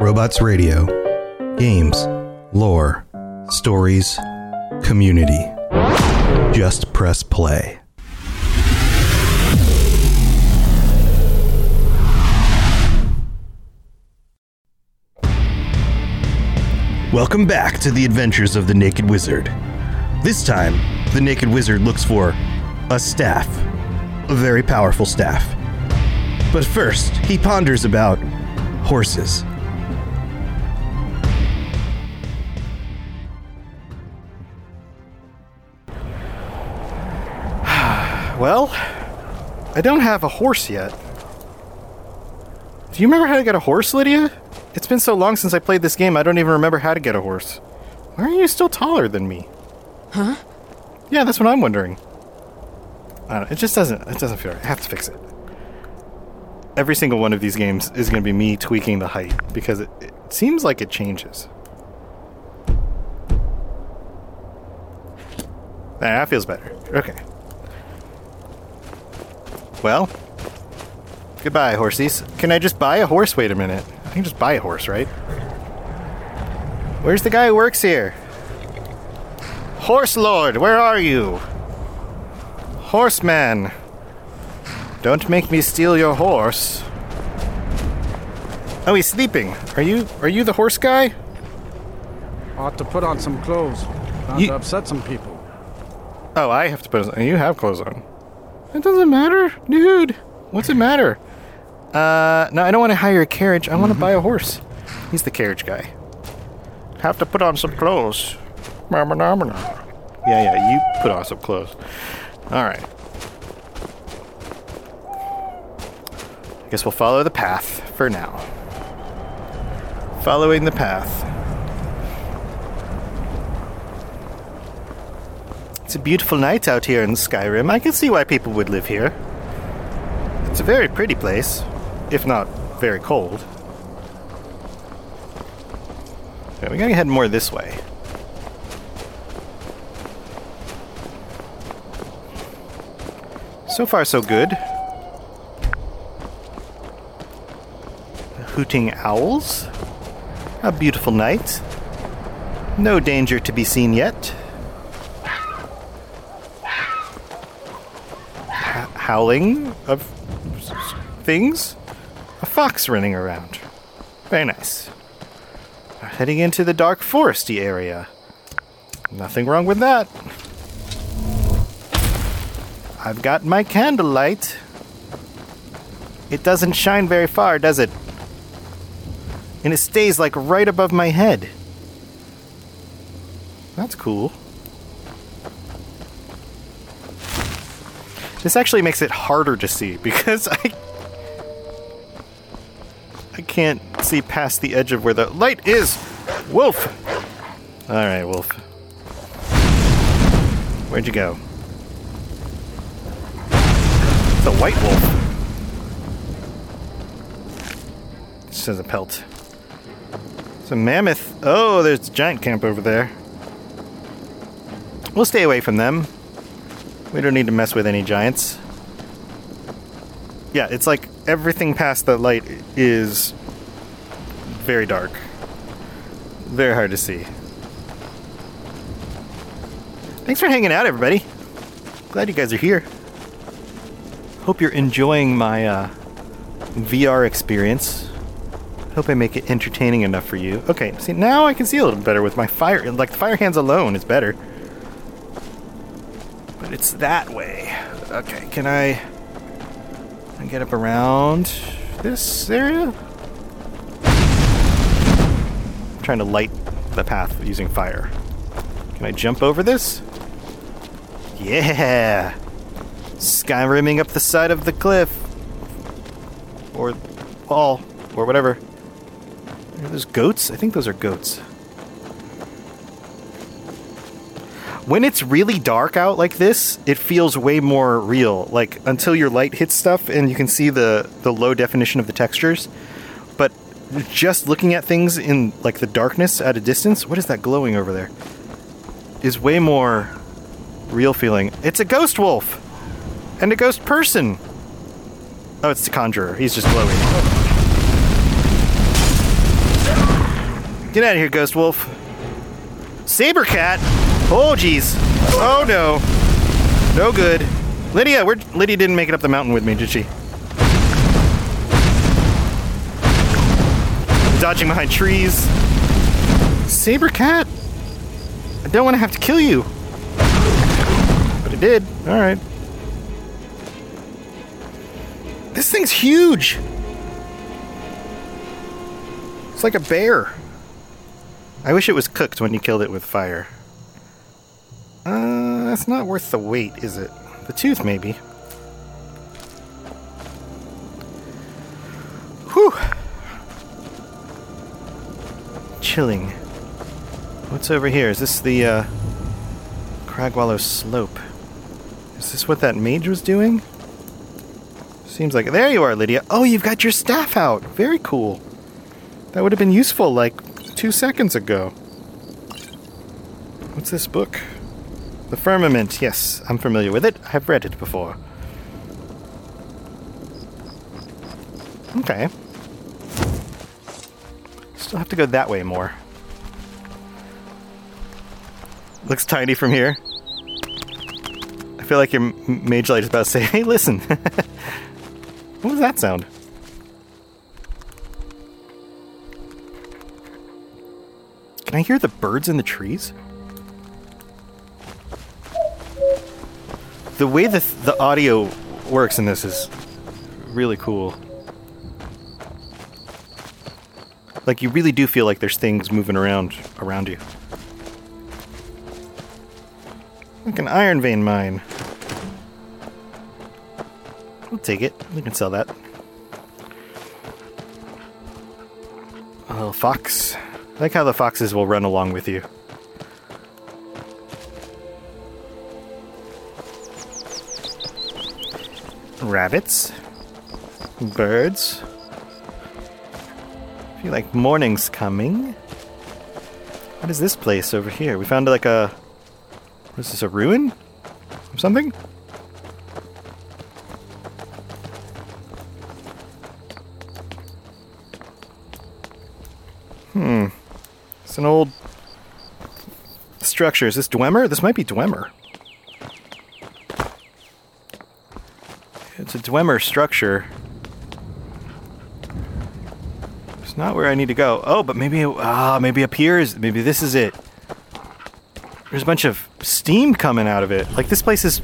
Robots Radio. Games, lore, stories, community. Just press play. Welcome back to the adventures of the Naked Wizard. This time, the Naked Wizard looks for a staff, a very powerful staff. But first, he ponders about horses. Well, I don't have a horse yet. Do you remember how to get a horse, Lydia? It's been so long since I played this game, I don't even remember how to get a horse. Why are you still taller than me? Huh? Yeah, that's what I'm wondering. I don't, it just doesn't. It doesn't feel right. I have to fix it. Every single one of these games is going to be me tweaking the height because it, it seems like it changes. Ah, that feels better. Okay. Well, goodbye, horsies. Can I just buy a horse? Wait a minute. I can just buy a horse, right? Where's the guy who works here? Horse Lord, where are you? Horseman. Don't make me steal your horse. Oh, he's sleeping. Are you are you the horse guy? Ought to put on some clothes. Bound You- to upset some people. Oh, I have to put. On, you have clothes on. It doesn't matter, dude. What's it matter? Uh, no, I don't want to hire a carriage. I want to buy a horse. He's the carriage guy. Have to put on some clothes. Yeah, yeah, you put on some clothes. All right. I guess we'll follow the path for now. Following the path. It's a beautiful night out here in Skyrim. I can see why people would live here. It's a very pretty place, if not very cold. Okay, we gotta head more this way. So far, so good. Hooting owls. A beautiful night. No danger to be seen yet. Howling of things. A fox running around. Very nice. Heading into the dark foresty area. Nothing wrong with that. I've got my candlelight. It doesn't shine very far, does it? And it stays like right above my head. That's cool. This actually makes it harder to see because I I can't see past the edge of where the light is. Wolf. All right, Wolf. Where'd you go? It's a white wolf. This a pelt. It's a mammoth. Oh, there's a giant camp over there. We'll stay away from them. We don't need to mess with any giants. Yeah, it's like everything past the light is very dark. Very hard to see. Thanks for hanging out, everybody. Glad you guys are here. Hope you're enjoying my uh, VR experience. Hope I make it entertaining enough for you. Okay, see, now I can see a little better with my fire. Like, the fire hands alone is better. But it's that way. Okay, can I, I get up around this area? I'm trying to light the path using fire. Can I jump over this? Yeah! Skyrimming up the side of the cliff. Or wall. Or whatever. Are those goats? I think those are goats. When it's really dark out like this, it feels way more real. Like until your light hits stuff and you can see the the low definition of the textures. But just looking at things in like the darkness at a distance, what is that glowing over there? Is way more real feeling. It's a ghost wolf and a ghost person. Oh, it's the conjurer. He's just glowing. Get out of here, Ghost Wolf. Saber Cat. Oh, jeez. Oh no. No good. Lydia, where Lydia didn't make it up the mountain with me, did she? Dodging behind trees. Saber Cat. I don't want to have to kill you. But it did. All right. This thing's huge. It's like a bear. I wish it was cooked when you killed it with fire. Uh, that's not worth the weight, is it? The tooth, maybe. Whew. Chilling. What's over here? Is this the, uh, Cragwallow Slope? Is this what that mage was doing? Seems like. There you are, Lydia. Oh, you've got your staff out. Very cool. That would have been useful like two seconds ago. What's this book? The Firmament. Yes, I'm familiar with it. I've read it before. Okay. Still have to go that way more. Looks tiny from here. I feel like your mage light is about to say, "Hey, listen." what was that sound? Can I hear the birds in the trees? The way the the audio works in this is really cool. Like you really do feel like there's things moving around around you. Like an iron vein mine. We'll take it. We can sell that. A little fox. I like how the foxes will run along with you. Rabbits. Birds. I feel like morning's coming. What is this place over here? We found like a. What is this, a ruin? Or something? Hmm. It's an old structure. Is this Dwemer? This might be Dwemer. It's a Dwemer structure. It's not where I need to go. Oh, but maybe ah, maybe up here is maybe this is it. There's a bunch of steam coming out of it. Like this place is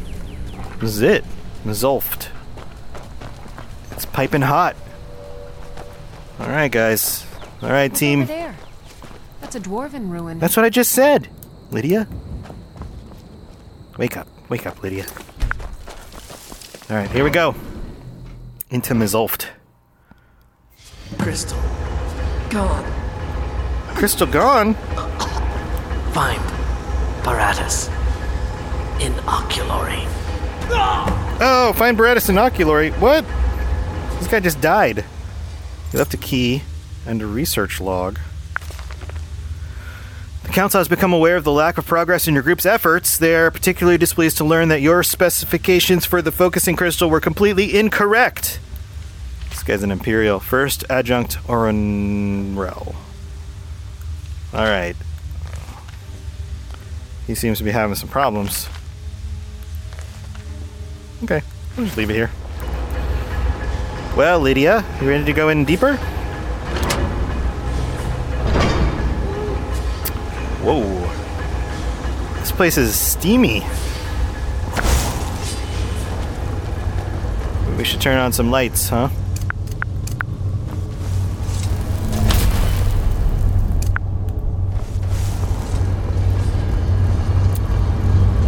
this is it. Mzulft. It's piping hot. All right, guys. All right, What's team. there? That's a dwarven ruin. That's what I just said, Lydia. Wake up. Wake up, Lydia. All right, here we go. Into Mzulft. Crystal. Gone. Crystal gone? Find Paratus. In Oculory. Oh, find Paratus in Oculory. What? This guy just died. He left a key and a research log. Council has become aware of the lack of progress in your group's efforts. They are particularly displeased to learn that your specifications for the focusing crystal were completely incorrect. This guy's an Imperial. First Adjunct Orenrel. Alright. He seems to be having some problems. Okay, I'll just leave it here. Well, Lydia, you ready to go in deeper? Whoa. This place is steamy. We should turn on some lights, huh?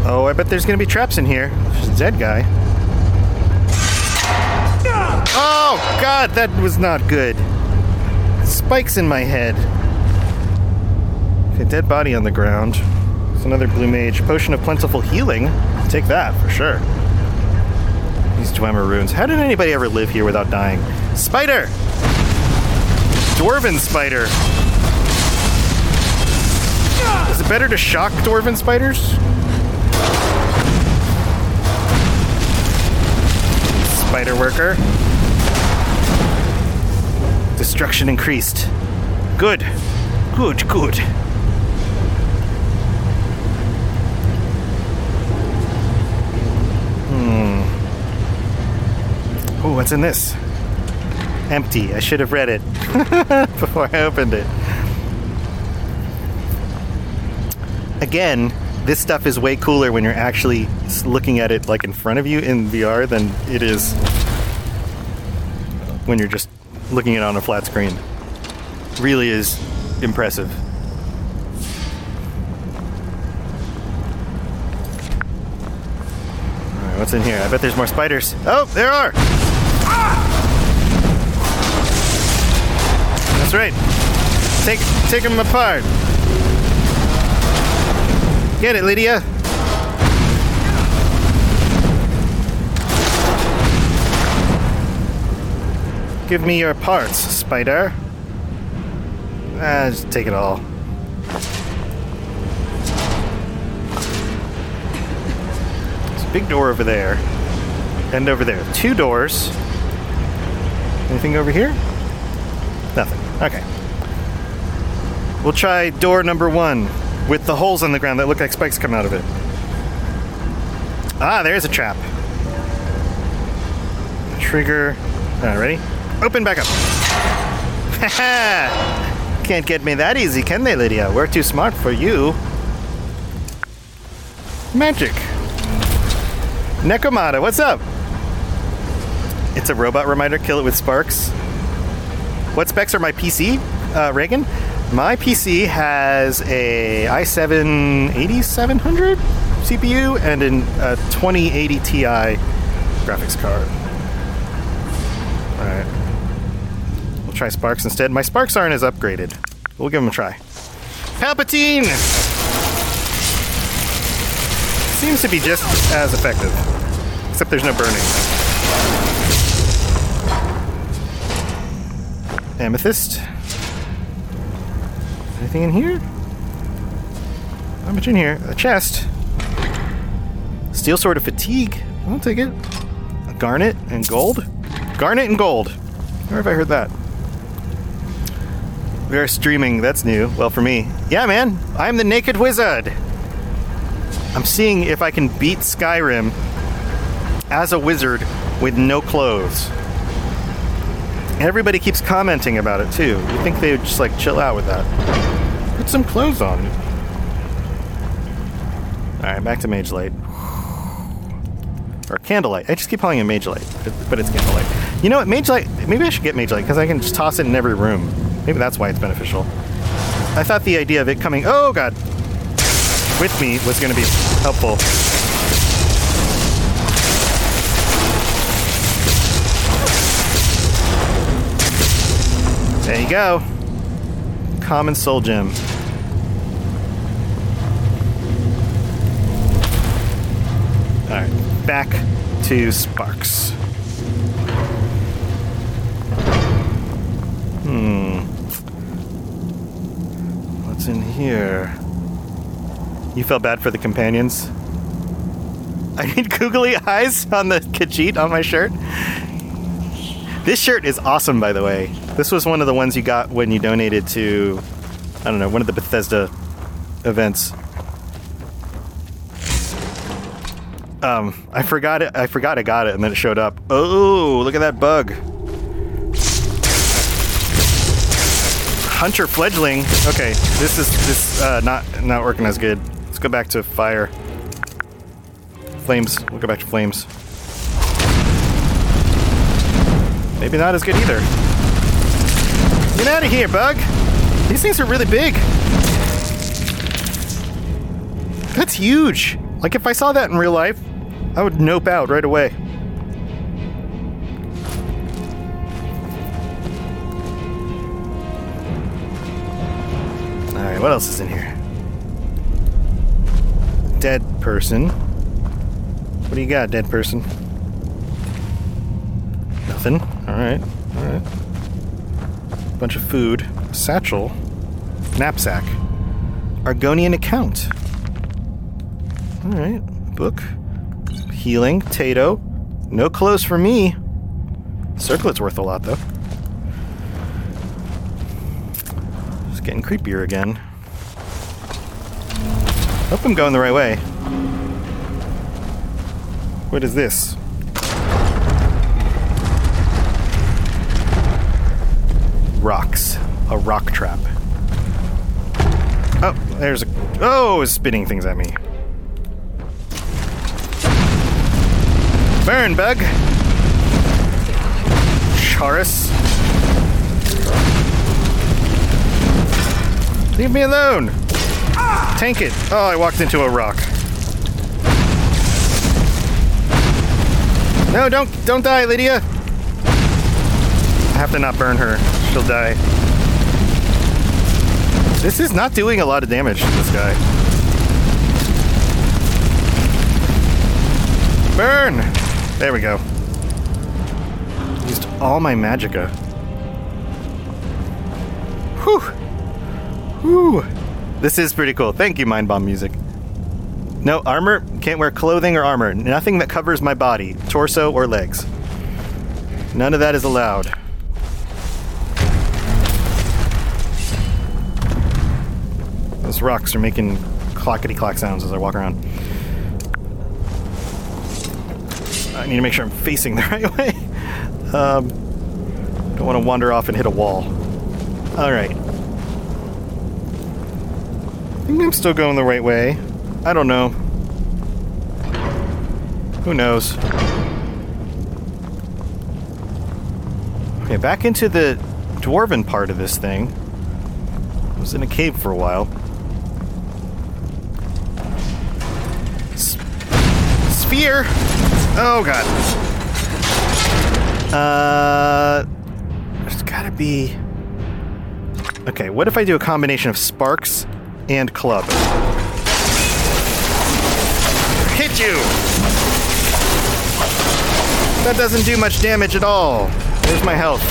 Oh, I bet there's gonna be traps in here. Dead guy. Oh, God, that was not good. Spikes in my head. Okay, dead body on the ground. There's another blue mage. Potion of plentiful healing. Take that for sure. These Dwemer runes. How did anybody ever live here without dying? Spider! Dwarven spider. Is it better to shock dwarven spiders? Spider worker. Destruction increased. Good. Good, good. Hmm. Oh, what's in this? Empty. I should have read it before I opened it. Again, this stuff is way cooler when you're actually looking at it like in front of you in VR than it is when you're just looking at it on a flat screen. Really is impressive. What's in here? I bet there's more spiders. Oh, there are! That's right. Take take them apart. Get it, Lydia. Give me your parts, spider. Ah, just take it all. Big door over there. And over there. Two doors. Anything over here? Nothing. Okay. We'll try door number one with the holes in the ground that look like spikes come out of it. Ah, there's a trap. Trigger. All ready? Open back up. Can't get me that easy, can they, Lydia? We're too smart for you. Magic. Nekomata, what's up? It's a robot reminder. Kill it with sparks. What specs are my PC, uh, Reagan? My PC has a i7 8700 CPU and an uh, 2080 Ti graphics card. All right. We'll try Sparks instead. My Sparks aren't as upgraded. We'll give them a try. Palpatine! Seems to be just as effective. Except there's no burning. Amethyst. Anything in here? Not much in here. A chest. Steel sword of fatigue. I'll take it. A garnet and gold. Garnet and gold. Where have I heard that? We are streaming. That's new. Well, for me. Yeah, man. I'm the Naked Wizard. I'm seeing if I can beat Skyrim as a wizard with no clothes. Everybody keeps commenting about it too. You think they would just like chill out with that? Put some clothes on. All right, back to Mage Light. Or Candlelight. I just keep calling it Mage Light, but- it's Candlelight. You know what? Mage Light. Maybe I should get Mage Light because I can just toss it in every room. Maybe that's why it's beneficial. I thought the idea of it coming. Oh God. With me was going to be helpful. There you go. Common soul gem. Alright, back to Sparks. Hmm. What's in here? You felt bad for the companions? I need googly eyes on the Khajiit on my shirt. This shirt is awesome, by the way. This was one of the ones you got when you donated to, I don't know, one of the Bethesda events. Um, I forgot it. I forgot I got it, and then it showed up. Oh, look at that bug. Hunter fledgling. Okay, this is this uh, not not working as good. Let's go back to fire. Flames. We'll go back to flames. Maybe not as good either. Get out of here, bug! These things are really big. That's huge. Like if I saw that in real life, I would nope out right away. All right, what else is in here? Dead person. What do you got, dead person? Nothing. All right. All right. Bunch of food. Satchel. Knapsack. Argonian account. All right. Book. Healing. Tato. No clothes for me. Circlet's worth a lot, though. It's getting creepier again. Hope I'm going the right way. What is this? Rocks. A rock trap. Oh, there's a. Oh, it's spitting things at me. Burn, bug! Chaurus. Leave me alone! Tank it! Oh, I walked into a rock. No, don't don't die, Lydia! I have to not burn her. Die. This is not doing a lot of damage to this guy. Burn! There we go. Used all my magicka. Whew. Whew. This is pretty cool. Thank you, Mind Bomb Music. No armor. Can't wear clothing or armor. Nothing that covers my body, torso, or legs. None of that is allowed. Those rocks are making clockety clock sounds as I walk around. I need to make sure I'm facing the right way. Um, don't want to wander off and hit a wall. All right. I think I'm still going the right way. I don't know. Who knows? Okay, back into the dwarven part of this thing. I was in a cave for a while. Sphere! Oh god. Uh, there's gotta be. Okay, what if I do a combination of sparks and club? Hit you! That doesn't do much damage at all. There's my health.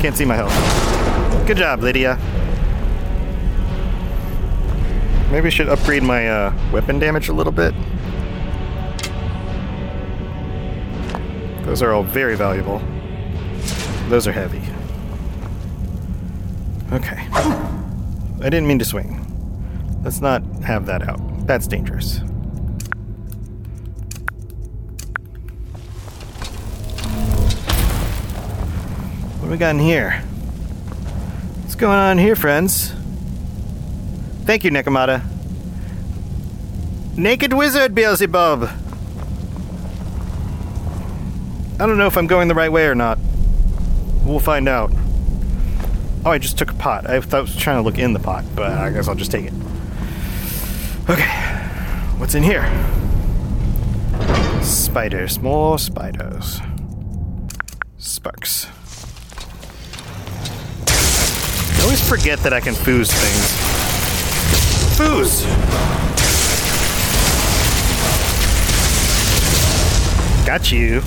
Can't see my health. Good job, Lydia. Maybe I should upgrade my uh, weapon damage a little bit. Those are all very valuable. Those are heavy. Okay. I didn't mean to swing. Let's not have that out. That's dangerous. What do we got in here? What's going on here, friends? Thank you, Nekomata. Naked Wizard, Beelzebub! I don't know if I'm going the right way or not. We'll find out. Oh, I just took a pot. I thought I was trying to look in the pot, but I guess I'll just take it. Okay. What's in here? Spiders. More spiders. Sparks. I always forget that I can fooze things. Fus! Got you.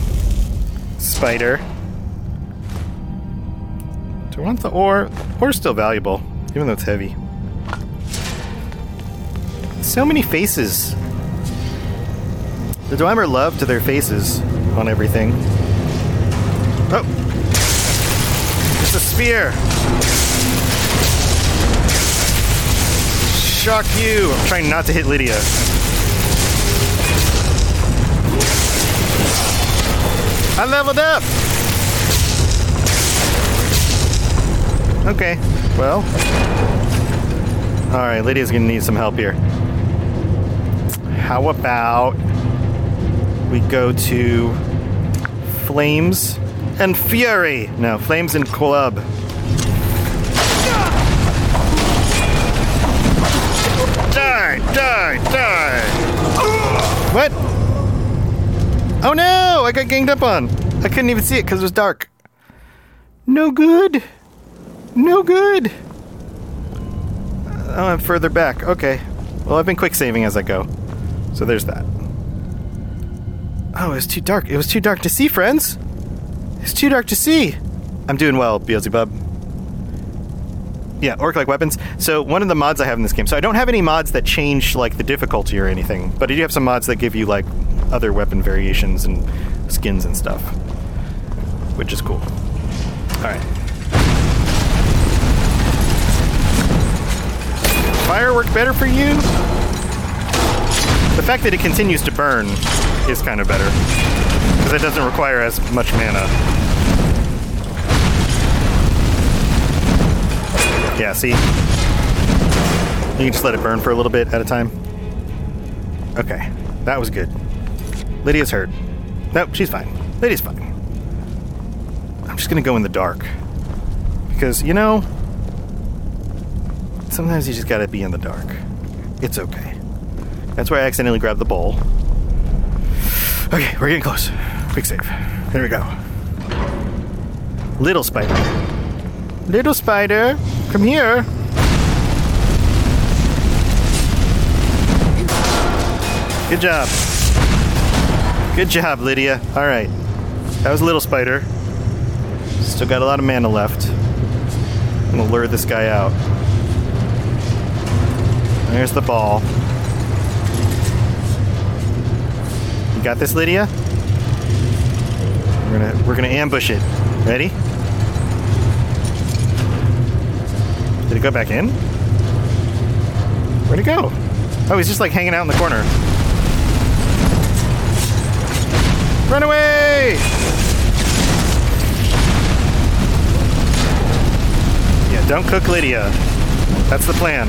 Spider. Do I want the ore? Ore's still valuable, even though it's heavy. So many faces. The Dwemer love to their faces on everything. Oh! It's a spear! Shock you! I'm trying not to hit Lydia. I leveled up! Okay, well. Alright, Lydia's gonna need some help here. How about we go to Flames and Fury? No, Flames and Club. Die, die, die! Oh no! I got ganged up on. I couldn't even see it because it was dark. No good. No good. Oh, I'm further back. Okay. Well, I've been quick saving as I go. So there's that. Oh, it was too dark. It was too dark to see, friends. It's too dark to see. I'm doing well, Beelzebub. Yeah, orc like weapons. So one of the mods I have in this game. So I don't have any mods that change like the difficulty or anything, but I do have some mods that give you like other weapon variations and skins and stuff, which is cool. All right. Firework better for you? The fact that it continues to burn is kind of better. Because it doesn't require as much mana. Yeah, see? You can just let it burn for a little bit at a time. Okay, that was good. Lydia's hurt. Nope, she's fine. Lydia's fine. I'm just gonna go in the dark. Because, you know, sometimes you just gotta be in the dark. It's okay. That's where I accidentally grabbed the bowl. Okay, we're getting close. Quick save. There we go. Little spider. Little spider, come here. Good job. Good job, Lydia. All right. That was a Little Spider. Still got a lot of mana left. I'm gonna lure this guy out. There's the ball. You got this, Lydia? We're gonna we're gonna ambush it. Ready? Did it go back in? Where'd it go? Oh, he's just like hanging out in the corner. Run away! Yeah, don't cook Lydia. That's the plan.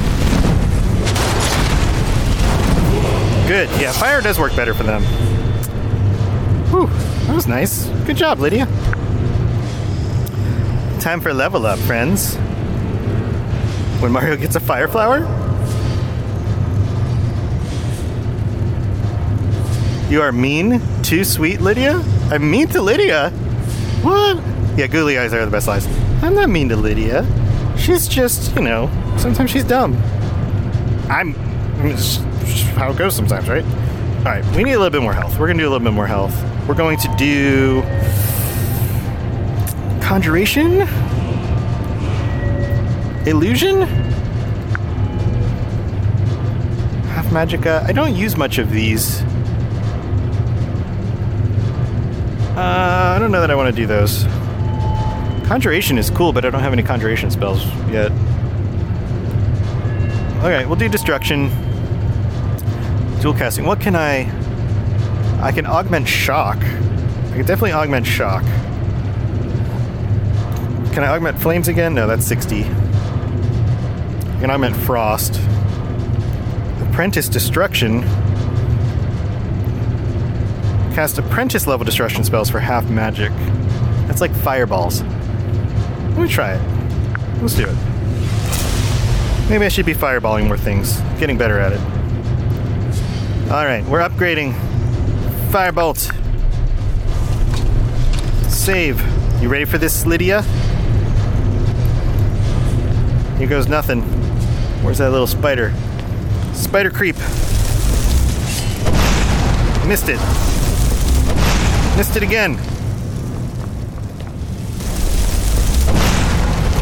Good. Yeah, fire does work better for them. Whew, that was nice. Good job, Lydia. Time for level up, friends. When Mario gets a fire flower? You are mean? Too sweet, Lydia? I'm mean to Lydia? What? Yeah, googly eyes are the best lies. I'm not mean to Lydia. She's just, you know, sometimes she's dumb. I'm. How it goes sometimes, right? Alright, we need a little bit more health. We're gonna do a little bit more health. We're going to do. Conjuration? Illusion? Half Magicka. I don't use much of these. Uh, I don't know that I want to do those. Conjuration is cool, but I don't have any conjuration spells yet. Okay, we'll do destruction. Dual casting. What can I? I can augment shock. I can definitely augment shock. Can I augment flames again? No, that's 60. I can augment frost. Apprentice destruction. Cast apprentice level destruction spells for half magic. That's like fireballs. Let me try it. Let's do it. Maybe I should be fireballing more things. Getting better at it. Alright, we're upgrading. Firebolt. Save. You ready for this, Lydia? Here goes nothing. Where's that little spider? Spider creep. Missed it. Missed it again.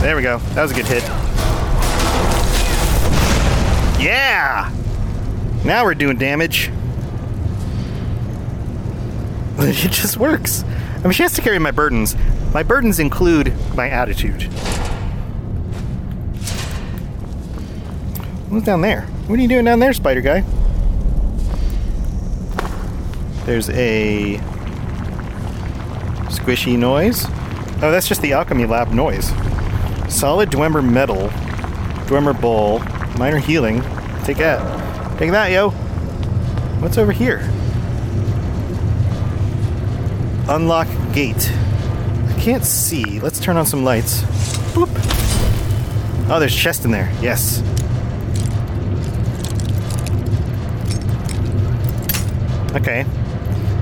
There we go. That was a good hit. Yeah! Now we're doing damage. It just works. I mean, she has to carry my burdens. My burdens include my attitude. What's down there? What are you doing down there, spider guy? There's a squishy noise. Oh, that's just the alchemy lab noise. Solid Dwemer metal, Dwemer bowl, minor healing. Take that. Take that, yo. What's over here? Unlock gate. I can't see. Let's turn on some lights. Boop. Oh, there's chest in there. Yes. Okay.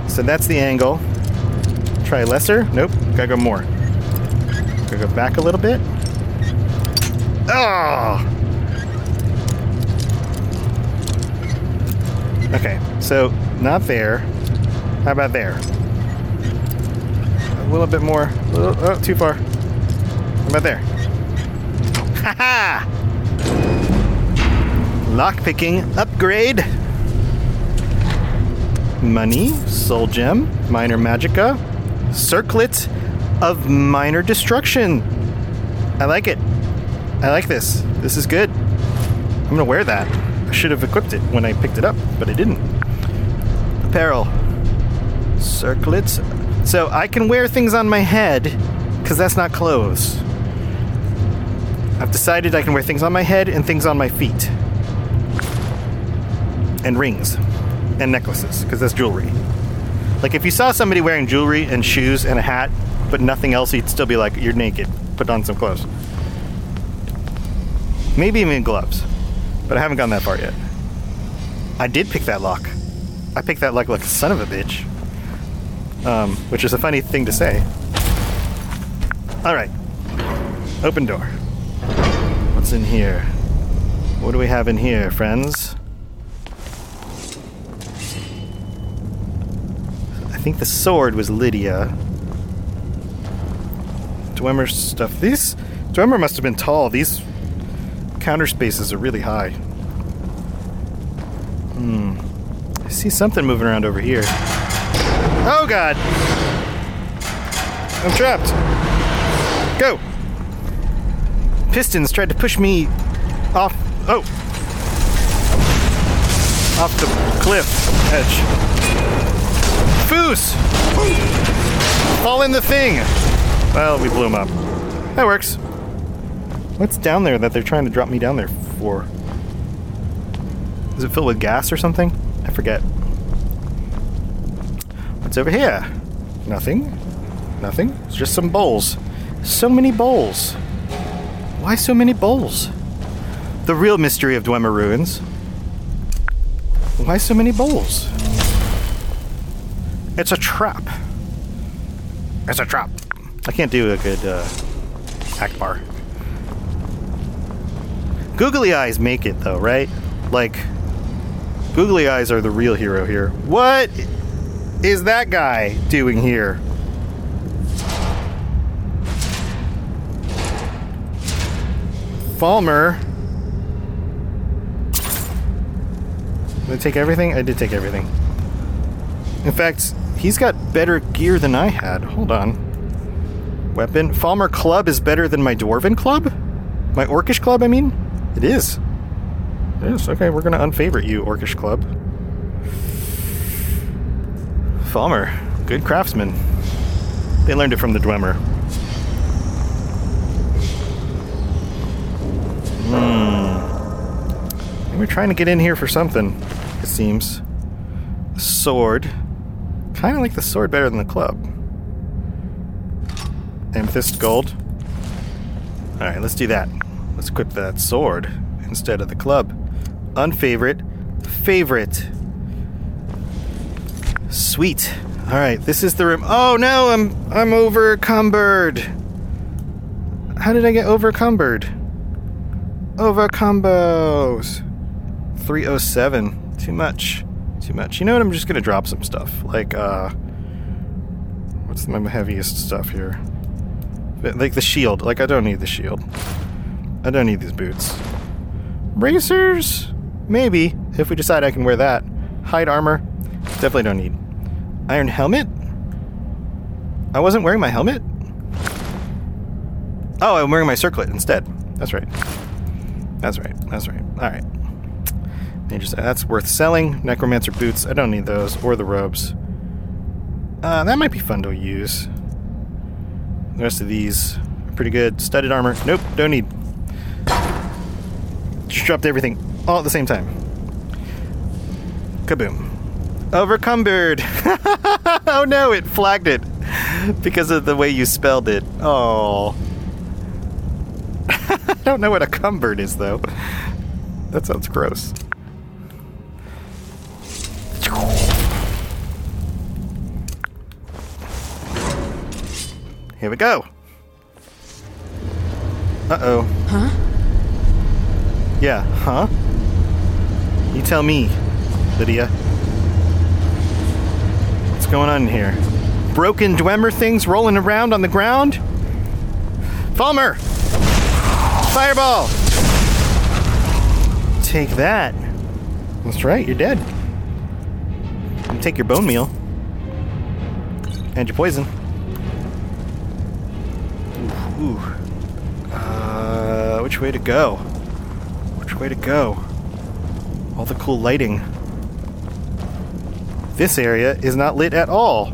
So that's the angle. Try lesser. Nope. Gotta go more. Gotta go back a little bit. Oh! Okay, so not there. How about there? A little bit more. Oh, too far. How about there? Haha! Lockpicking upgrade. Money, soul gem, minor magicka, circlet of minor destruction. I like it. I like this. This is good. I'm gonna wear that. I should have equipped it when I picked it up, but I didn't. Apparel. Circlets. So I can wear things on my head, because that's not clothes. I've decided I can wear things on my head and things on my feet. And rings. And necklaces, because that's jewelry. Like if you saw somebody wearing jewelry and shoes and a hat, but nothing else, you'd still be like, you're naked. Put on some clothes. Maybe even gloves. But I haven't gone that far yet. I did pick that lock. I picked that lock like a son of a bitch. Um, which is a funny thing to say. Alright. Open door. What's in here? What do we have in here, friends? Think the sword was Lydia. Dwemer stuff. These Dwemer must have been tall. These counter spaces are really high. Hmm. I see something moving around over here. Oh god! I'm trapped. Go! Pistons tried to push me off. Oh! Off the cliff edge. Fus! Fall in the thing! Well, we blew him up. That works. What's down there that they're trying to drop me down there for? Is it filled with gas or something? I forget. What's over here? Nothing. Nothing. It's just some bowls. So many bowls. Why so many bowls? The real mystery of Dwemer Ruins. Why so many bowls? It's a trap. It's a trap. I can't do a good uh, bar. Googly eyes make it though, right? Like, googly eyes are the real hero here. What is that guy doing here? Falmer. Did I take everything? I did take everything. In fact, he's got better gear than I had. Hold on. Weapon. Falmer club is better than my dwarven club? My orcish club, I mean? It is. It is. Okay, we're gonna unfavorite you, orcish club. Falmer. Good craftsman. They learned it from the Dwemer. Hmm. We're trying to get in here for something, it seems. Sword. Kind of like the sword better than the club. Amethyst gold. Alright, let's do that. Let's equip that sword instead of the club. Unfavorite. Favorite. Sweet. Alright, this is the room. Oh no, I'm I'm over cumbered. How did I get over cumbered? Over combos. 307. Too much. Too much. You know what? I'm just gonna drop some stuff. Like, uh. What's my heaviest stuff here? Like the shield. Like, I don't need the shield. I don't need these boots. Bracers? Maybe, if we decide I can wear that. Hide armor? Definitely don't need. Iron helmet? I wasn't wearing my helmet? Oh, I'm wearing my circlet instead. That's right. That's right. That's right. Alright. That's worth selling. Necromancer boots. I don't need those. Or the robes. Uh, that might be fun to use. The rest of these are pretty good. Studded armor. Nope, don't need. Just dropped everything all at the same time. Kaboom. Overcumbered. oh no, it flagged it because of the way you spelled it. Oh. I don't know what a cumbered is though. That sounds gross. Here we go. Uh oh. Huh? Yeah, huh? You tell me, Lydia. What's going on here? Broken Dwemer things rolling around on the ground? Falmer! Fireball! Take that. That's right, you're dead. You take your bone meal. And your poison. Ooh. Uh, which way to go? Which way to go? All the cool lighting. This area is not lit at all.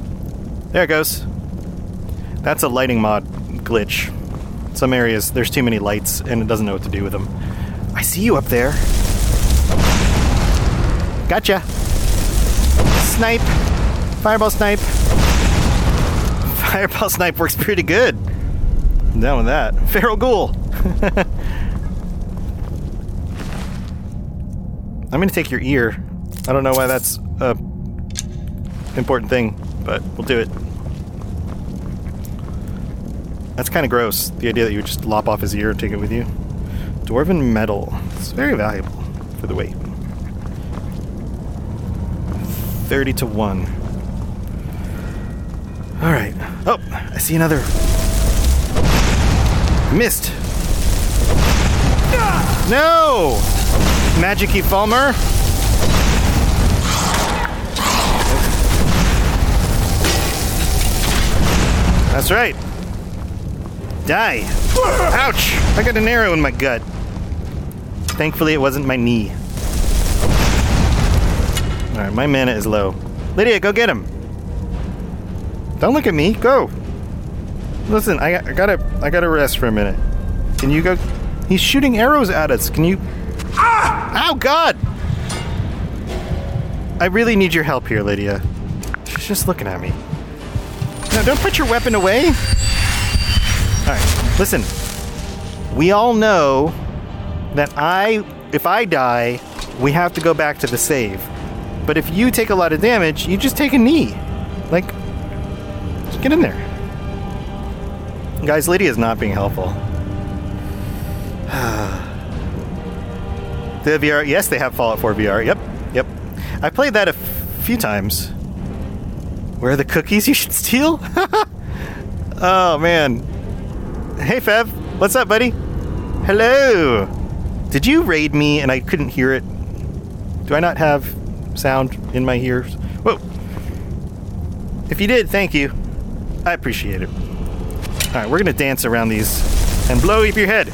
There it goes. That's a lighting mod glitch. Some areas, there's too many lights and it doesn't know what to do with them. I see you up there. Gotcha. Snipe. Fireball snipe. Fireball snipe works pretty good. Down with that. Feral ghoul. I'm gonna take your ear. I don't know why that's a important thing, but we'll do it. That's kind of gross. The idea that you would just lop off his ear and take it with you. Dwarven metal. It's very valuable for the weight. 30 to 1. Alright. Oh, I see another. Missed. No! Magicy Falmer. That's right. Die. Ouch! I got an arrow in my gut. Thankfully, it wasn't my knee. Alright, my mana is low. Lydia, go get him. Don't look at me. Go. Listen, I, I gotta, I gotta rest for a minute. Can you go? He's shooting arrows at us. Can you? Ah! Ow, God! I really need your help here, Lydia. She's just looking at me. No, don't put your weapon away. All right, listen. We all know that I, if I die, we have to go back to the save. But if you take a lot of damage, you just take a knee. Like, just get in there. Guys, Lydia is not being helpful. the VR, yes, they have Fallout 4 VR. Yep, yep. I played that a f- few times. Where are the cookies you should steal? oh, man. Hey, Fev. What's up, buddy? Hello. Did you raid me and I couldn't hear it? Do I not have sound in my ears? Whoa. If you did, thank you. I appreciate it. All right, we're gonna dance around these and blow up your head.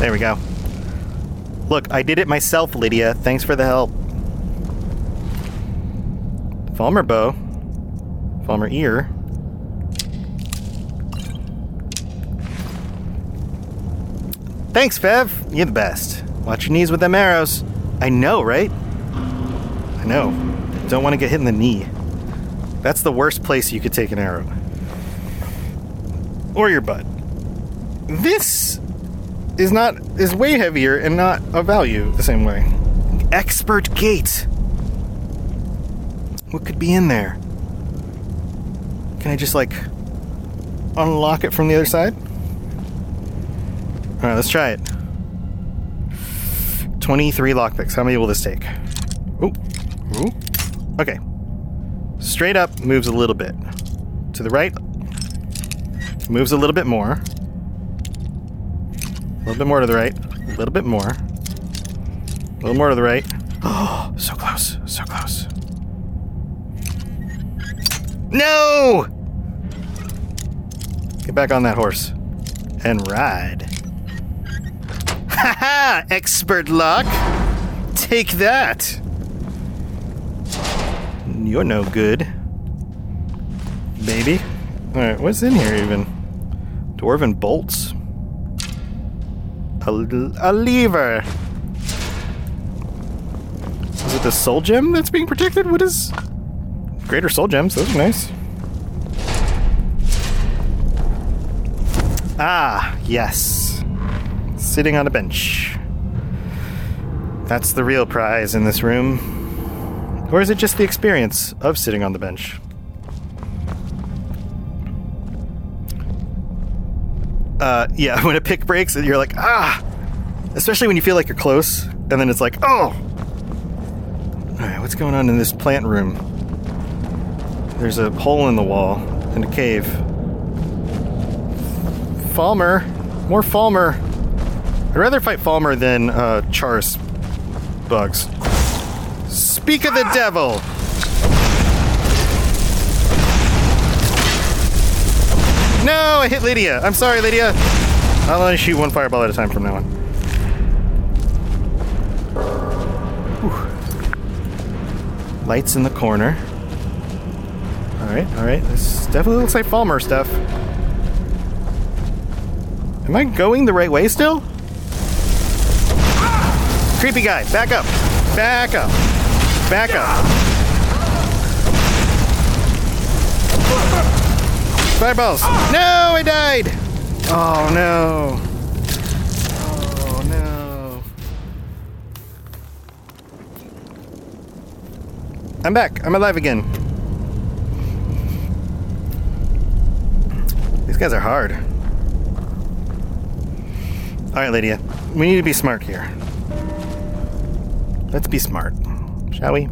There we go. Look, I did it myself, Lydia. Thanks for the help. Falmer bow. Falmer ear. Thanks, Fev. You're the best. Watch your knees with them arrows. I know, right? I know. Don't want to get hit in the knee. That's the worst place you could take an arrow. Or your butt. This is not is way heavier and not of value the same way. Expert gate. What could be in there? Can I just like unlock it from the other side? All right, let's try it. 23 lockpicks. How many will this take? Ooh. Okay. Straight up moves a little bit. To the right, moves a little bit more. A little bit more to the right. A little bit more. A little more to the right. Oh, so close. So close. No! Get back on that horse and ride. Ha ha! Expert luck! Take that! You're no good. Alright, what's in here even? Dwarven bolts. a lever. Is it the soul gem that's being protected? What is. Greater soul gems, those are nice. Ah, yes. Sitting on a bench. That's the real prize in this room. Or is it just the experience of sitting on the bench? Uh, yeah, when a pick breaks, you're like, ah! Especially when you feel like you're close, and then it's like, oh! Alright, what's going on in this plant room? There's a hole in the wall, in a cave. Falmer! More Falmer! I'd rather fight Falmer than uh, Chaurus bugs. Speak of the devil! I hit Lydia. I'm sorry, Lydia. I'll only shoot one fireball at a time from now on. Whew. Lights in the corner. Alright, alright. This definitely looks like Falmer stuff. Am I going the right way still? Creepy guy, back up. Back up. Back up. Fireballs. No, I died. Oh no. Oh no. I'm back. I'm alive again. These guys are hard. All right, Lydia. We need to be smart here. Let's be smart, shall we?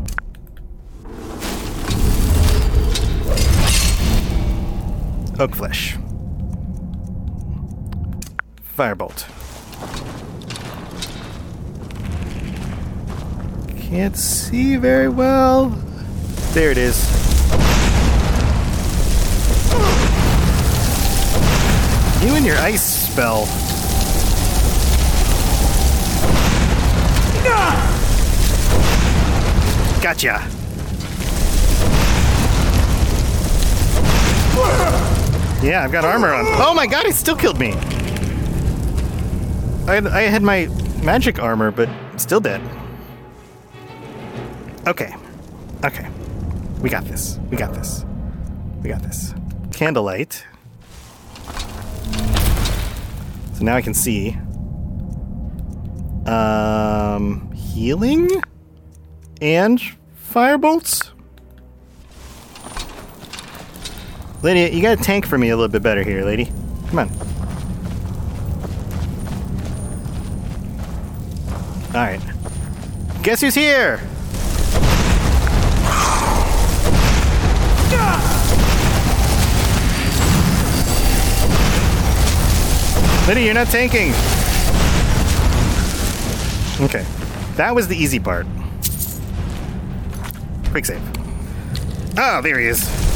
Oak flesh. Firebolt. Can't see very well. There it is. You and your ice spell. Gotcha. Yeah, I've got armor on. Oh my god, he still killed me. I had, I had my magic armor, but still dead. Okay. Okay. We got this. We got this. We got this. Candlelight. So now I can see. Um, healing and firebolts. Lydia, you gotta tank for me a little bit better here, lady. Come on. Alright. Guess who's here? Lydia, you're not tanking. Okay. That was the easy part. Quick save. Oh, there he is.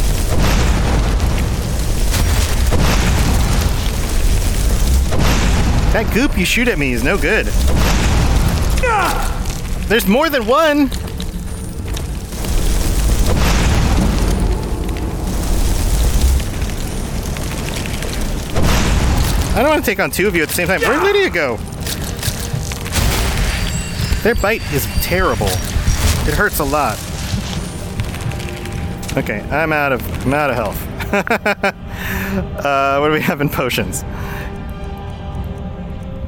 That goop you shoot at me is no good. There's more than one. I don't want to take on two of you at the same time. Where'd Lydia go? Their bite is terrible. It hurts a lot. Okay, I'm out of I'm out of health. uh, what do we have in potions?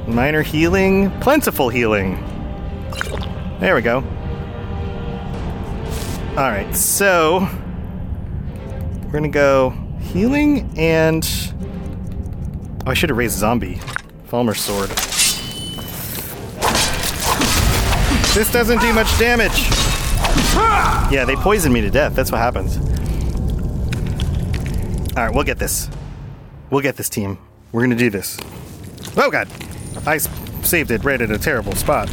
Minor healing, plentiful healing. There we go. All right, so we're gonna go healing and oh, I should have raised zombie. Falmer's sword. This doesn't do much damage. Yeah, they poisoned me to death. That's what happens. All right, we'll get this. We'll get this team. We're gonna do this. Oh god, I saved it right at a terrible spot.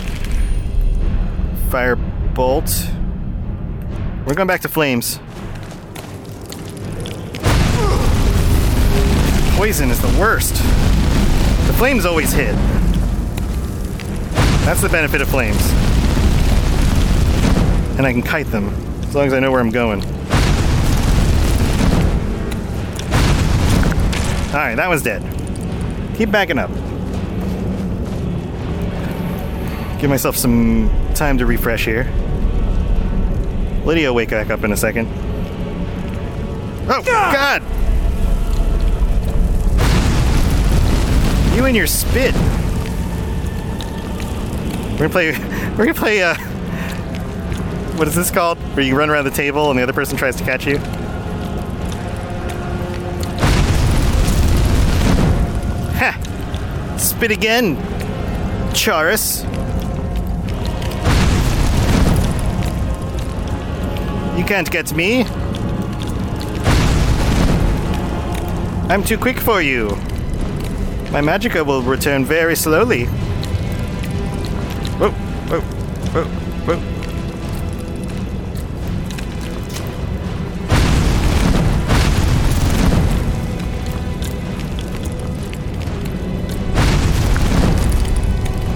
Firebolt. We're going back to flames. Poison is the worst. The flames always hit. That's the benefit of flames. And I can kite them as long as I know where I'm going. Alright, that one's dead. Keep backing up. Give myself some time to refresh here. Lydia will wake back up in a second. Oh, God! You and your spit. We're gonna play. We're gonna play. Uh, what is this called? Where you run around the table and the other person tries to catch you. Ha! Spit again, Chaurus. You can't get me. I'm too quick for you. My magicka will return very slowly. Whoa, whoa, whoa, whoa.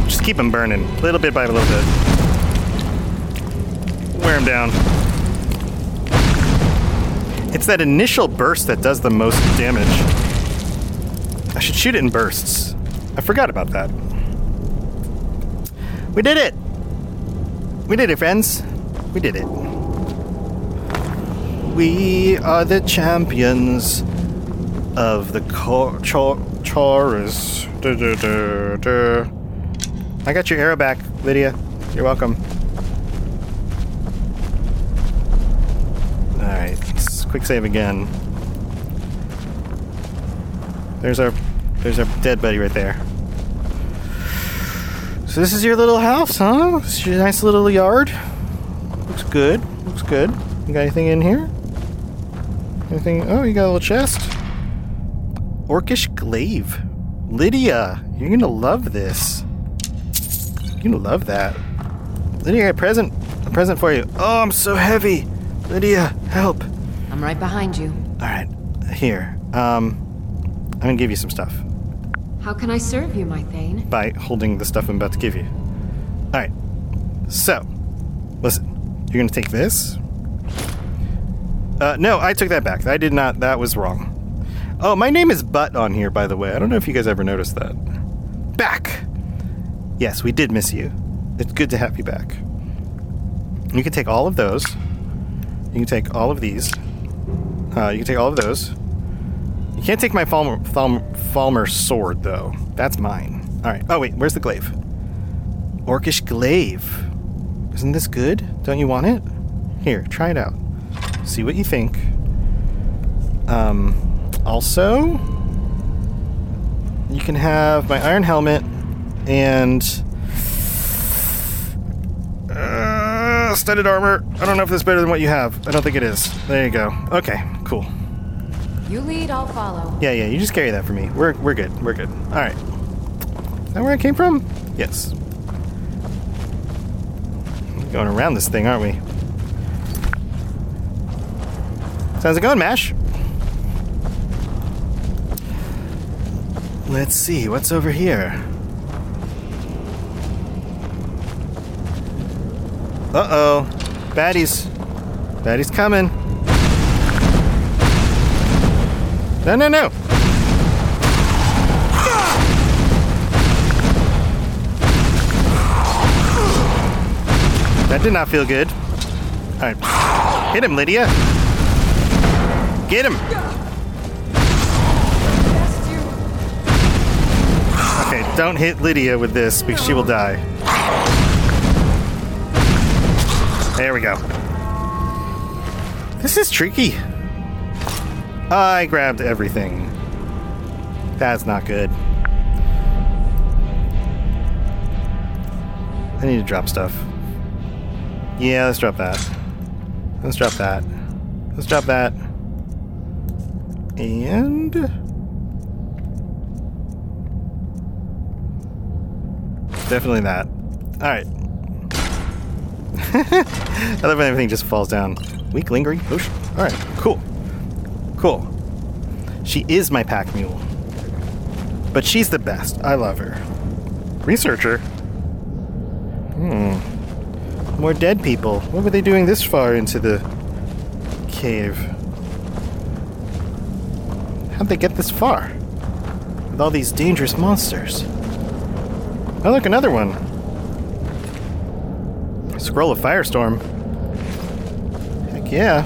Just keep them burning, little bit by little bit. Wear them down. It's that initial burst that does the most damage. I should shoot it in bursts. I forgot about that. We did it! We did it, friends. We did it. We are the champions of the Cor- Chor- Chaurus. I got your arrow back, Lydia. You're welcome. Alright, let's quick save again. There's our there's our dead buddy right there. So this is your little house, huh? This is your nice little yard. Looks good. Looks good. You got anything in here? Anything? Oh, you got a little chest. Orcish glaive. Lydia, you're gonna love this. You're gonna love that. Lydia, a present. A present for you. Oh, I'm so heavy. Lydia, help. I'm right behind you. All right, here. Um, I'm gonna give you some stuff How can I serve you, my Thane? by holding the stuff I'm about to give you. All right. So, listen. You're gonna take this. Uh, no, I took that back. I did not. That was wrong. Oh, my name is Butt on here, by the way. I don't know if you guys ever noticed that. Back. Yes, we did miss you. It's good to have you back. You can take all of those. You can take all of these. Uh, you can take all of those. You can't take my Falmer, Falmer, Falmer sword, though. That's mine. All right. Oh, wait. Where's the glaive? Orcish glaive. Isn't this good? Don't you want it? Here, try it out. See what you think. Um, also, you can have my iron helmet and uh, studded armor. I don't know if this is better than what you have. I don't think it is. There you go. Okay, cool. You lead, I'll follow. Yeah, yeah, you just carry that for me. We're, we're good. We're good. All right. Is that where I came from? Yes. We're going around this thing, aren't we? How's it going, Mash? Let's see, what's over here? Uh oh. Baddies. Baddies coming. No, no, no. That did not feel good. All right. Hit him, Lydia. Get him. Okay, don't hit Lydia with this because she will die. There we go. This is tricky. I grabbed everything. That's not good. I need to drop stuff. Yeah, let's drop that. Let's drop that. Let's drop that. And. Definitely that. Alright. I love when everything just falls down. Weak lingering potion. Alright, cool. Cool. She is my pack mule. But she's the best. I love her. Researcher? Hmm. More dead people. What were they doing this far into the cave? How'd they get this far? With all these dangerous monsters. Oh, look, another one. Scroll of Firestorm. Heck yeah.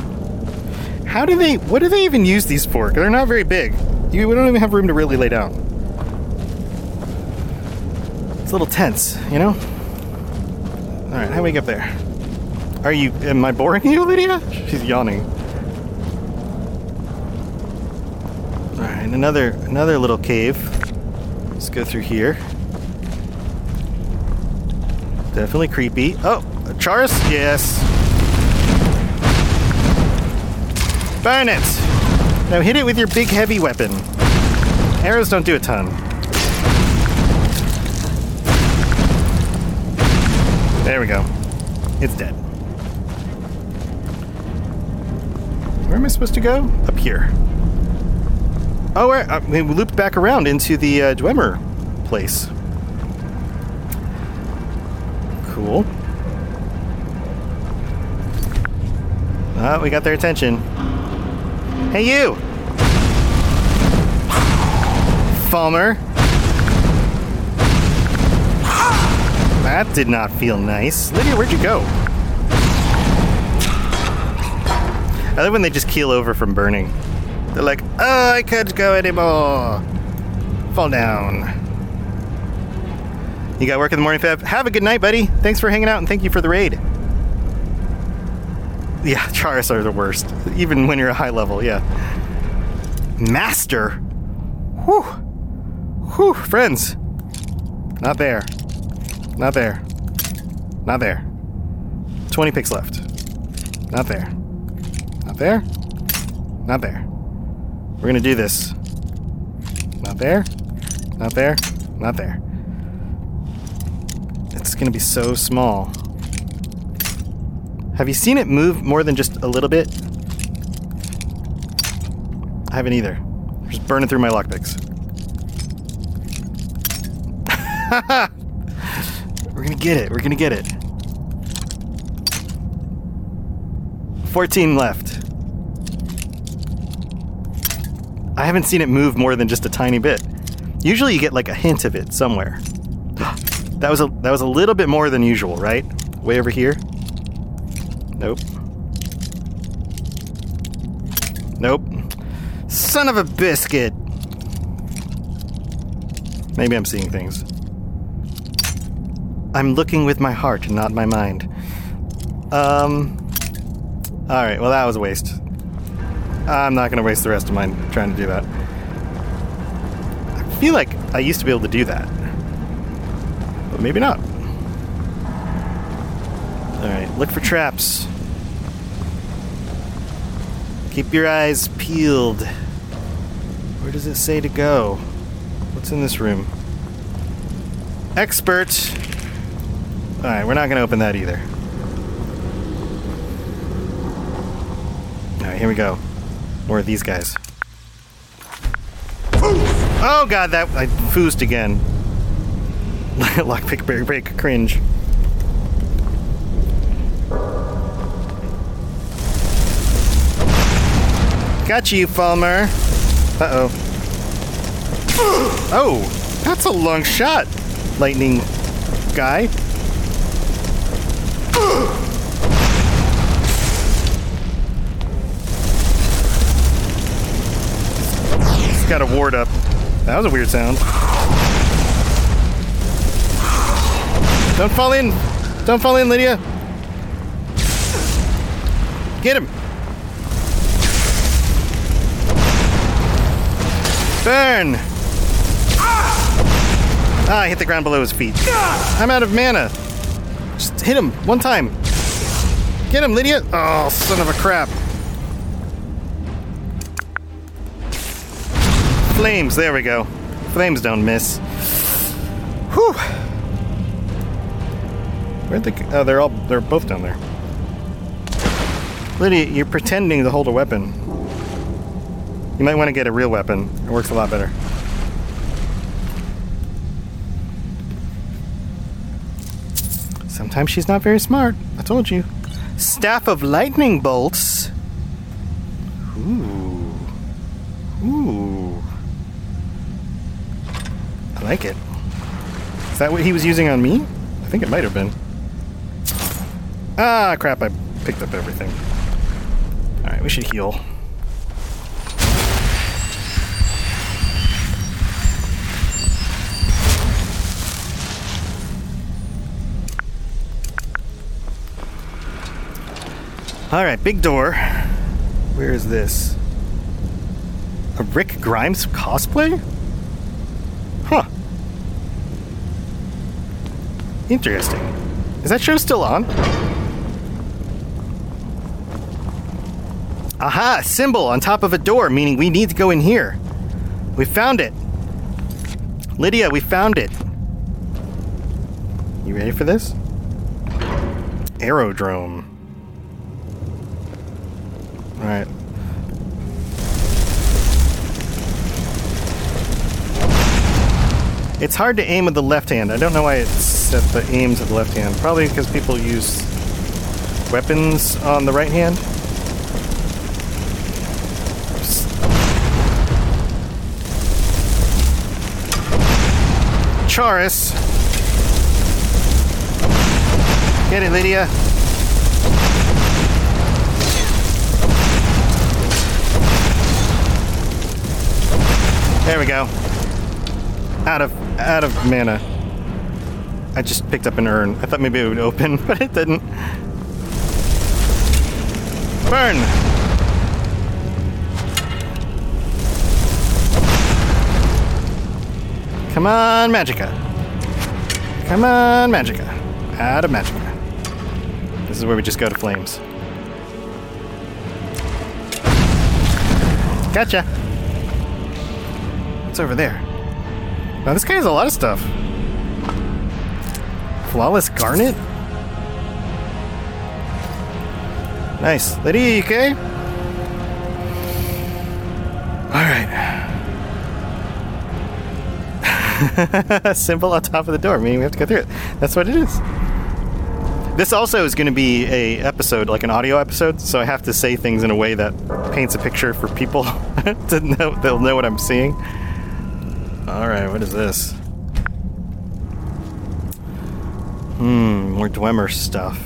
How do they. What do they even use these for? They're not very big. You, we don't even have room to really lay down. It's a little tense, you know? Alright, how do we get there? Are you. Am I boring you, Lydia? She's yawning. Alright, another another little cave. Let's go through here. Definitely creepy. Oh, Chaurus? Yes. Burn it! Now hit it with your big heavy weapon. Arrows don't do a ton. There we go. It's dead. Where am I supposed to go? Up here. Oh, we're, uh, we looped back around into the uh, Dwemer place. Cool. Ah, we got their attention. Hey, you! Falmer. That did not feel nice. Lydia, where'd you go? I love when they just keel over from burning. They're like, oh, I can't go anymore. Fall down. You got work in the morning, Fab. Have a good night, buddy. Thanks for hanging out and thank you for the raid. Yeah, Chaurus are the worst, even when you're a high level, yeah. Master? Whew. Whew, friends. Not there. Not there. Not there. 20 picks left. Not there. Not there. Not there. We're gonna do this. Not there. Not there. Not there. It's gonna be so small. Have you seen it move more than just a little bit? I haven't either. Just burning through my lockpicks. We're gonna get it. We're gonna get it. 14 left. I haven't seen it move more than just a tiny bit. Usually you get like a hint of it somewhere. That was a that was a little bit more than usual, right? Way over here. Nope. Nope. Son of a biscuit. Maybe I'm seeing things. I'm looking with my heart, and not my mind. Um. All right. Well, that was a waste. I'm not to waste the rest of mine trying to do that. I feel like I used to be able to do that, but maybe not. All right. Look for traps. Keep your eyes peeled. Where does it say to go? What's in this room? Expert. All right, we're not to open that either. All right, here we go. More of these guys. Oh god, that I foosed again. Lockpick break, break cringe. Got you, Falmer. Uh oh. Oh, that's a long shot, lightning guy. He's got a ward up. That was a weird sound. Don't fall in. Don't fall in, Lydia. Burn. Ah, I hit the ground below his feet. I'm out of mana. Just hit him one time. Get him, Lydia. Oh, son of a crap. Flames, there we go. Flames don't miss. Whew. Where'd the. Oh, they're all. They're both down there. Lydia, you're pretending to hold a weapon. You might want to get a real weapon. It works a lot better. Sometimes she's not very smart. I told you. Staff of lightning bolts. Ooh. Ooh. I like it. Is that what he was using on me? I think it might have been. Ah, crap, I picked up everything. Alright, we should heal. Alright, big door. Where is this? A Rick Grimes cosplay? Huh. Interesting. Is that show still on? Aha! Symbol on top of a door, meaning we need to go in here. We found it. Lydia, we found it. You ready for this? Aerodrome. Alright. It's hard to aim with the left hand. I don't know why it's set the aims of the left hand. Probably because people use weapons on the right hand. Chaurus. Get it, Lydia. There we go. Out of out of mana. I just picked up an urn. I thought maybe it would open, but it didn't. Burn! Come on, Magicka. Come on, Magicka. Out of Magicka. This is where we just go to flames. Gotcha. What's over there? Now this guy has a lot of stuff. Flawless garnet? Nice. Lydia, you okay? Alright. Symbol on top of the door, meaning we have to go through it. That's what it is. This also is going to be a episode, like an audio episode, so I have to say things in a way that paints a picture for people to know. They'll know what I'm seeing. All right, what is this? Hmm, more Dwemer stuff.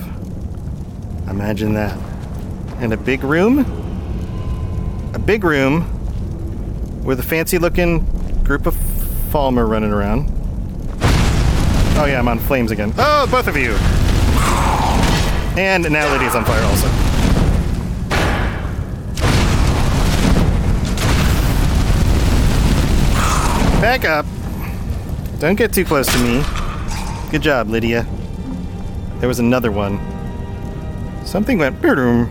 Imagine that. And a big room? A big room with a fancy looking group of Falmer running around. Oh, yeah, I'm on flames again. Oh, both of you! And now Lydia's on fire also. Back up. Don't get too close to me. Good job, Lydia. There was another one. Something went. boom.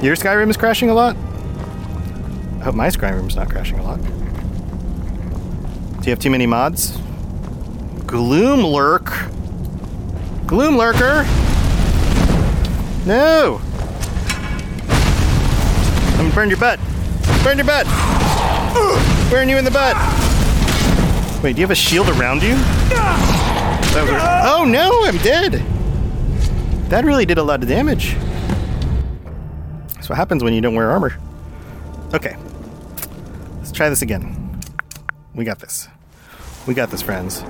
Your Skyrim is crashing a lot? I hope my Skyrim's not crashing a lot. Do you have too many mods? Gloom Lurk. Gloom Lurker. No. I'm gonna burn your butt. Burn your butt. Burn you in the butt. Wait, do you have a shield around you? Oh no, I'm dead. That really did a lot of damage. That's what happens when you don't wear armor. Okay. Let's try this again. We got this. We got this, friends.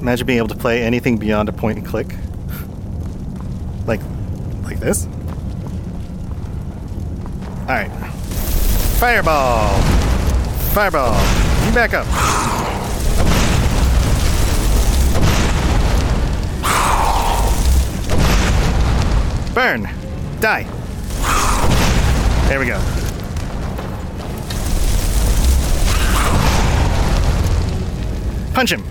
Imagine being able to play anything beyond a point and click. like like this. Alright. Fireball! Fireball! You back up. Burn! Die! There we go. Punch him!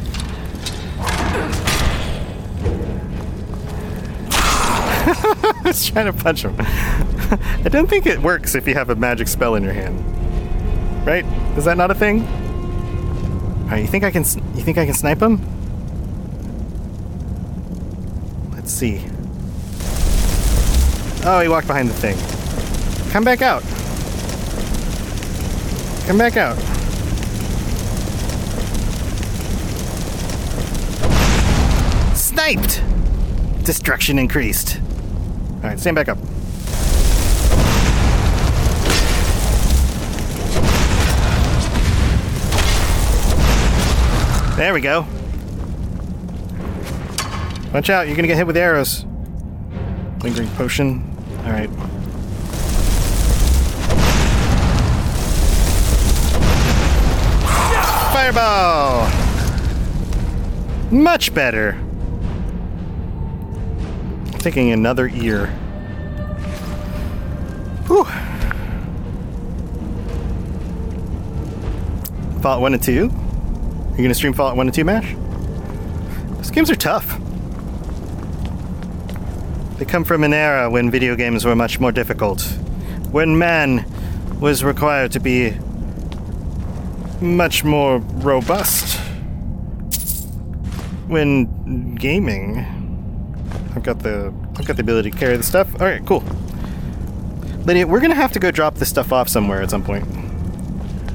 I was trying to punch him. I don't think it works if you have a magic spell in your hand. Right? Is that not a thing? Alright, you think I can you think I can snipe him? Let's see. Oh, he walked behind the thing. Come back out. Come back out. Sniped! Destruction increased. Alright, stand back up. There we go. Watch out, you're gonna get hit with arrows. Lingering potion. Alright. Fireball! Much better. Taking another ear. Whew. Fallout 1 and 2? You gonna stream Fallout 1 and 2 MASH? Those games are tough. They come from an era when video games were much more difficult. When man was required to be much more robust. When gaming, I've got the I've got the ability to carry the stuff. All right, cool. Lydia, we're gonna have to go drop this stuff off somewhere at some point.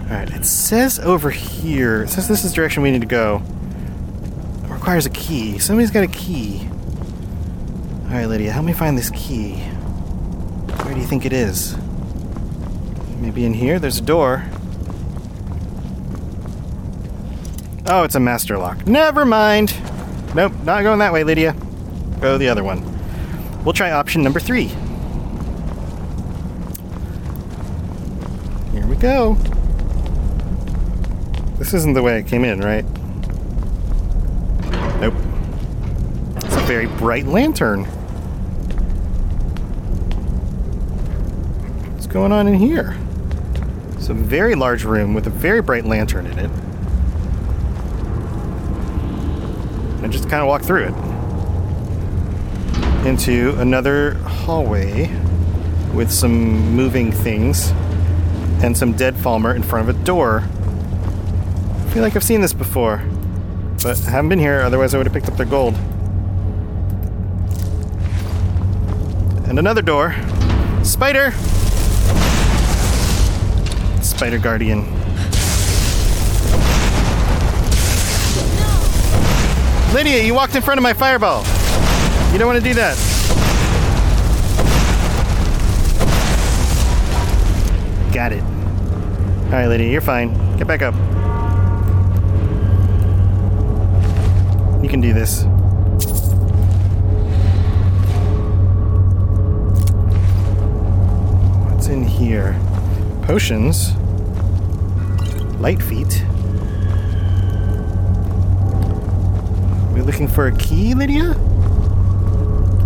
Alright, it says over here, it says this is the direction we need to go. It requires a key. Somebody's got a key. Alright, Lydia, help me find this key. Where do you think it is? Maybe in here? There's a door. Oh, it's a master lock. Never mind. Nope, not going that way, Lydia. Go the other one. We'll try option number three. Here we go. This isn't the way it came in, right? Nope. It's a very bright lantern. What's going on in here? It's a very large room with a very bright lantern in it. And just kind of walk through it into another hallway with some moving things and some dead Falmer in front of a door. I feel like I've seen this before, but I haven't been here, otherwise, I would have picked up their gold. And another door. Spider! Spider Guardian. Lydia, you walked in front of my fireball. You don't want to do that. Got it. All right, Lydia, you're fine. Get back up. You can do this. What's in here? Potions. Light feet. We looking for a key, Lydia?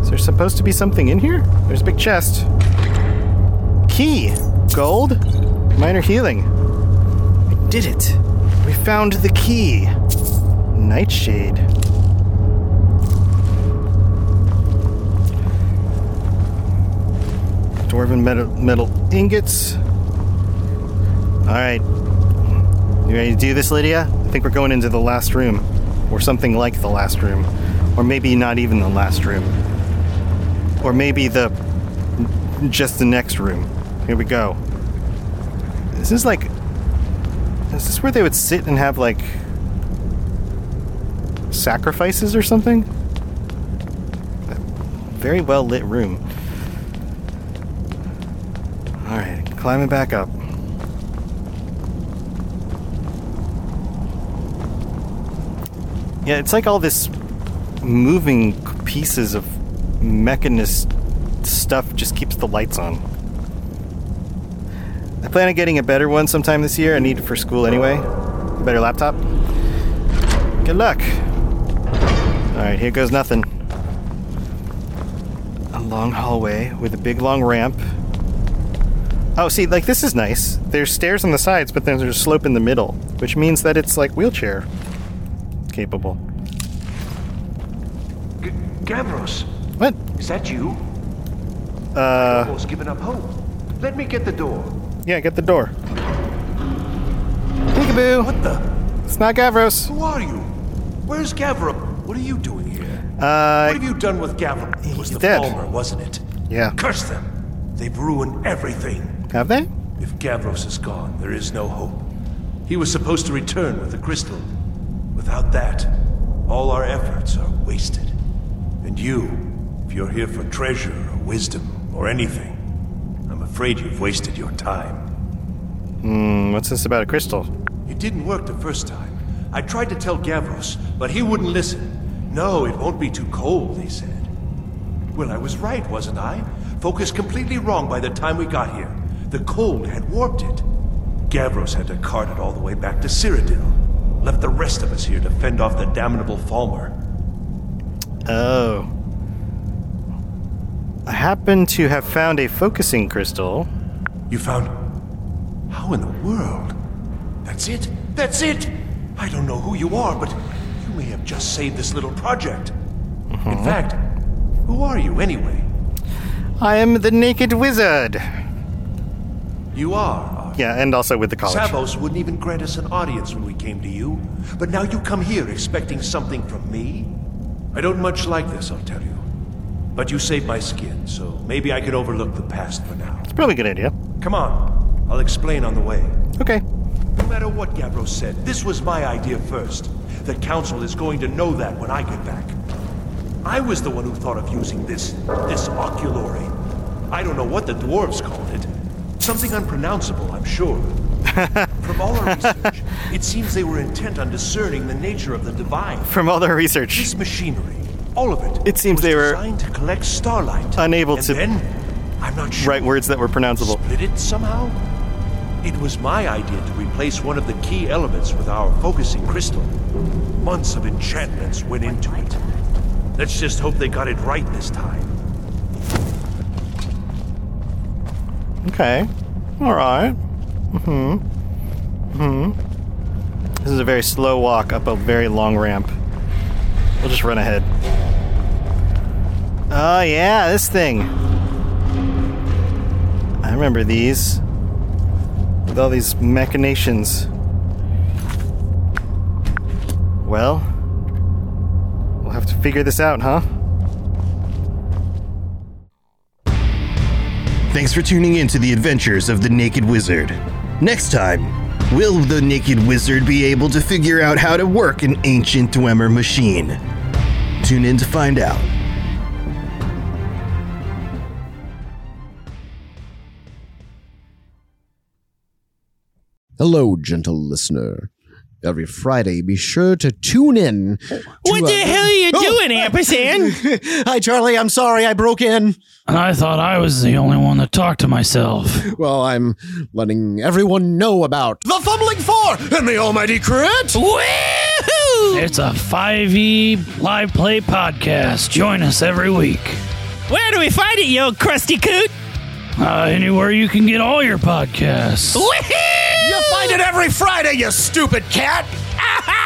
Is there supposed to be something in here? There's a big chest. Key! Gold? Minor healing. We did it. We found the key. Nightshade. Dwarven metal, metal ingots. Alright. You ready to do this, Lydia? I think we're going into the last room. Or something like the last room. Or maybe not even the last room. Or maybe the. just the next room. Here we go. This is like. Is this where they would sit and have like. sacrifices or something? Very well lit room. Alright, climbing back up. Yeah, it's like all this moving pieces of mechanist stuff just keeps the lights on. I plan on getting a better one sometime this year. I need it for school anyway. A better laptop. Good luck. Alright, here goes nothing. A long hallway with a big long ramp. Oh, see, like this is nice. There's stairs on the sides, but then there's a slope in the middle, which means that it's like wheelchair capable. G- Gavros, What? is that you? Uh, Almost given up hope. Let me get the door. yeah, get the door. Peekaboo! What the? It's not Gavros. Who are you? Where's Gavro? What are you doing here? Uh, what have you done with Gavro? It was the dead. Falmer, wasn't it? yeah. Curse them. They've ruined everything. Have they? If Gavros is gone, there is no hope. He was supposed to return with the crystal. Without that, all our efforts are wasted. And you, if you're here for treasure or wisdom or anything, I'm afraid you've wasted your time. Hmm, what's this about a crystal? It didn't work the first time. I tried to tell Gavros, but he wouldn't listen. No, it won't be too cold, they said. Well, I was right, wasn't I? Focused completely wrong by the time we got here. The cold had warped it. Gavros had to cart it all the way back to Cyrodiil. Left the rest of us here to fend off the damnable Falmer. Oh. I happen to have found a focusing crystal. You found. How in the world? That's it? That's it! I don't know who you are, but you may have just saved this little project. In mm-hmm. fact, who are you anyway? I am the Naked Wizard. You are. Yeah, and also with the college. Savos wouldn't even grant us an audience when we came to you. But now you come here expecting something from me? I don't much like this, I'll tell you. But you saved my skin, so maybe I can overlook the past for now. It's probably a good idea. Come on, I'll explain on the way. Okay. No matter what Gavros said, this was my idea first. The Council is going to know that when I get back. I was the one who thought of using this, this oculory. I don't know what the dwarves called it. Something unpronounceable, I'm sure. From all our research, it seems they were intent on discerning the nature of the divine. From all their research, This machinery, all of it. It seems they were designed to collect starlight. unable and to Then, I'm not sure. write words that were pronounceable. Split it somehow? It was my idea to replace one of the key elements with our focusing crystal. Months of enchantments went into it. Let's just hope they got it right this time. Okay. All right. Hmm. Hmm. This is a very slow walk up a very long ramp. We'll just run ahead. Oh yeah, this thing. I remember these. With all these machinations. Well, we'll have to figure this out, huh? Thanks for tuning in to the adventures of the Naked Wizard. Next time, will the Naked Wizard be able to figure out how to work an ancient Dwemer machine? Tune in to find out. Hello, gentle listener. Every Friday, be sure to tune in. to What the a- hell are you Oh! doing, Ampersand? Hi, Charlie. I'm sorry I broke in. I thought I was the only one that talked to myself. Well, I'm letting everyone know about the Fumbling Four and the Almighty Crit. Woohoo! It's a 5e live play podcast. Join us every week. Where do we find it, you old crusty coot? Uh, anywhere you can get all your podcasts. Woohoo! Find it every Friday, you stupid cat.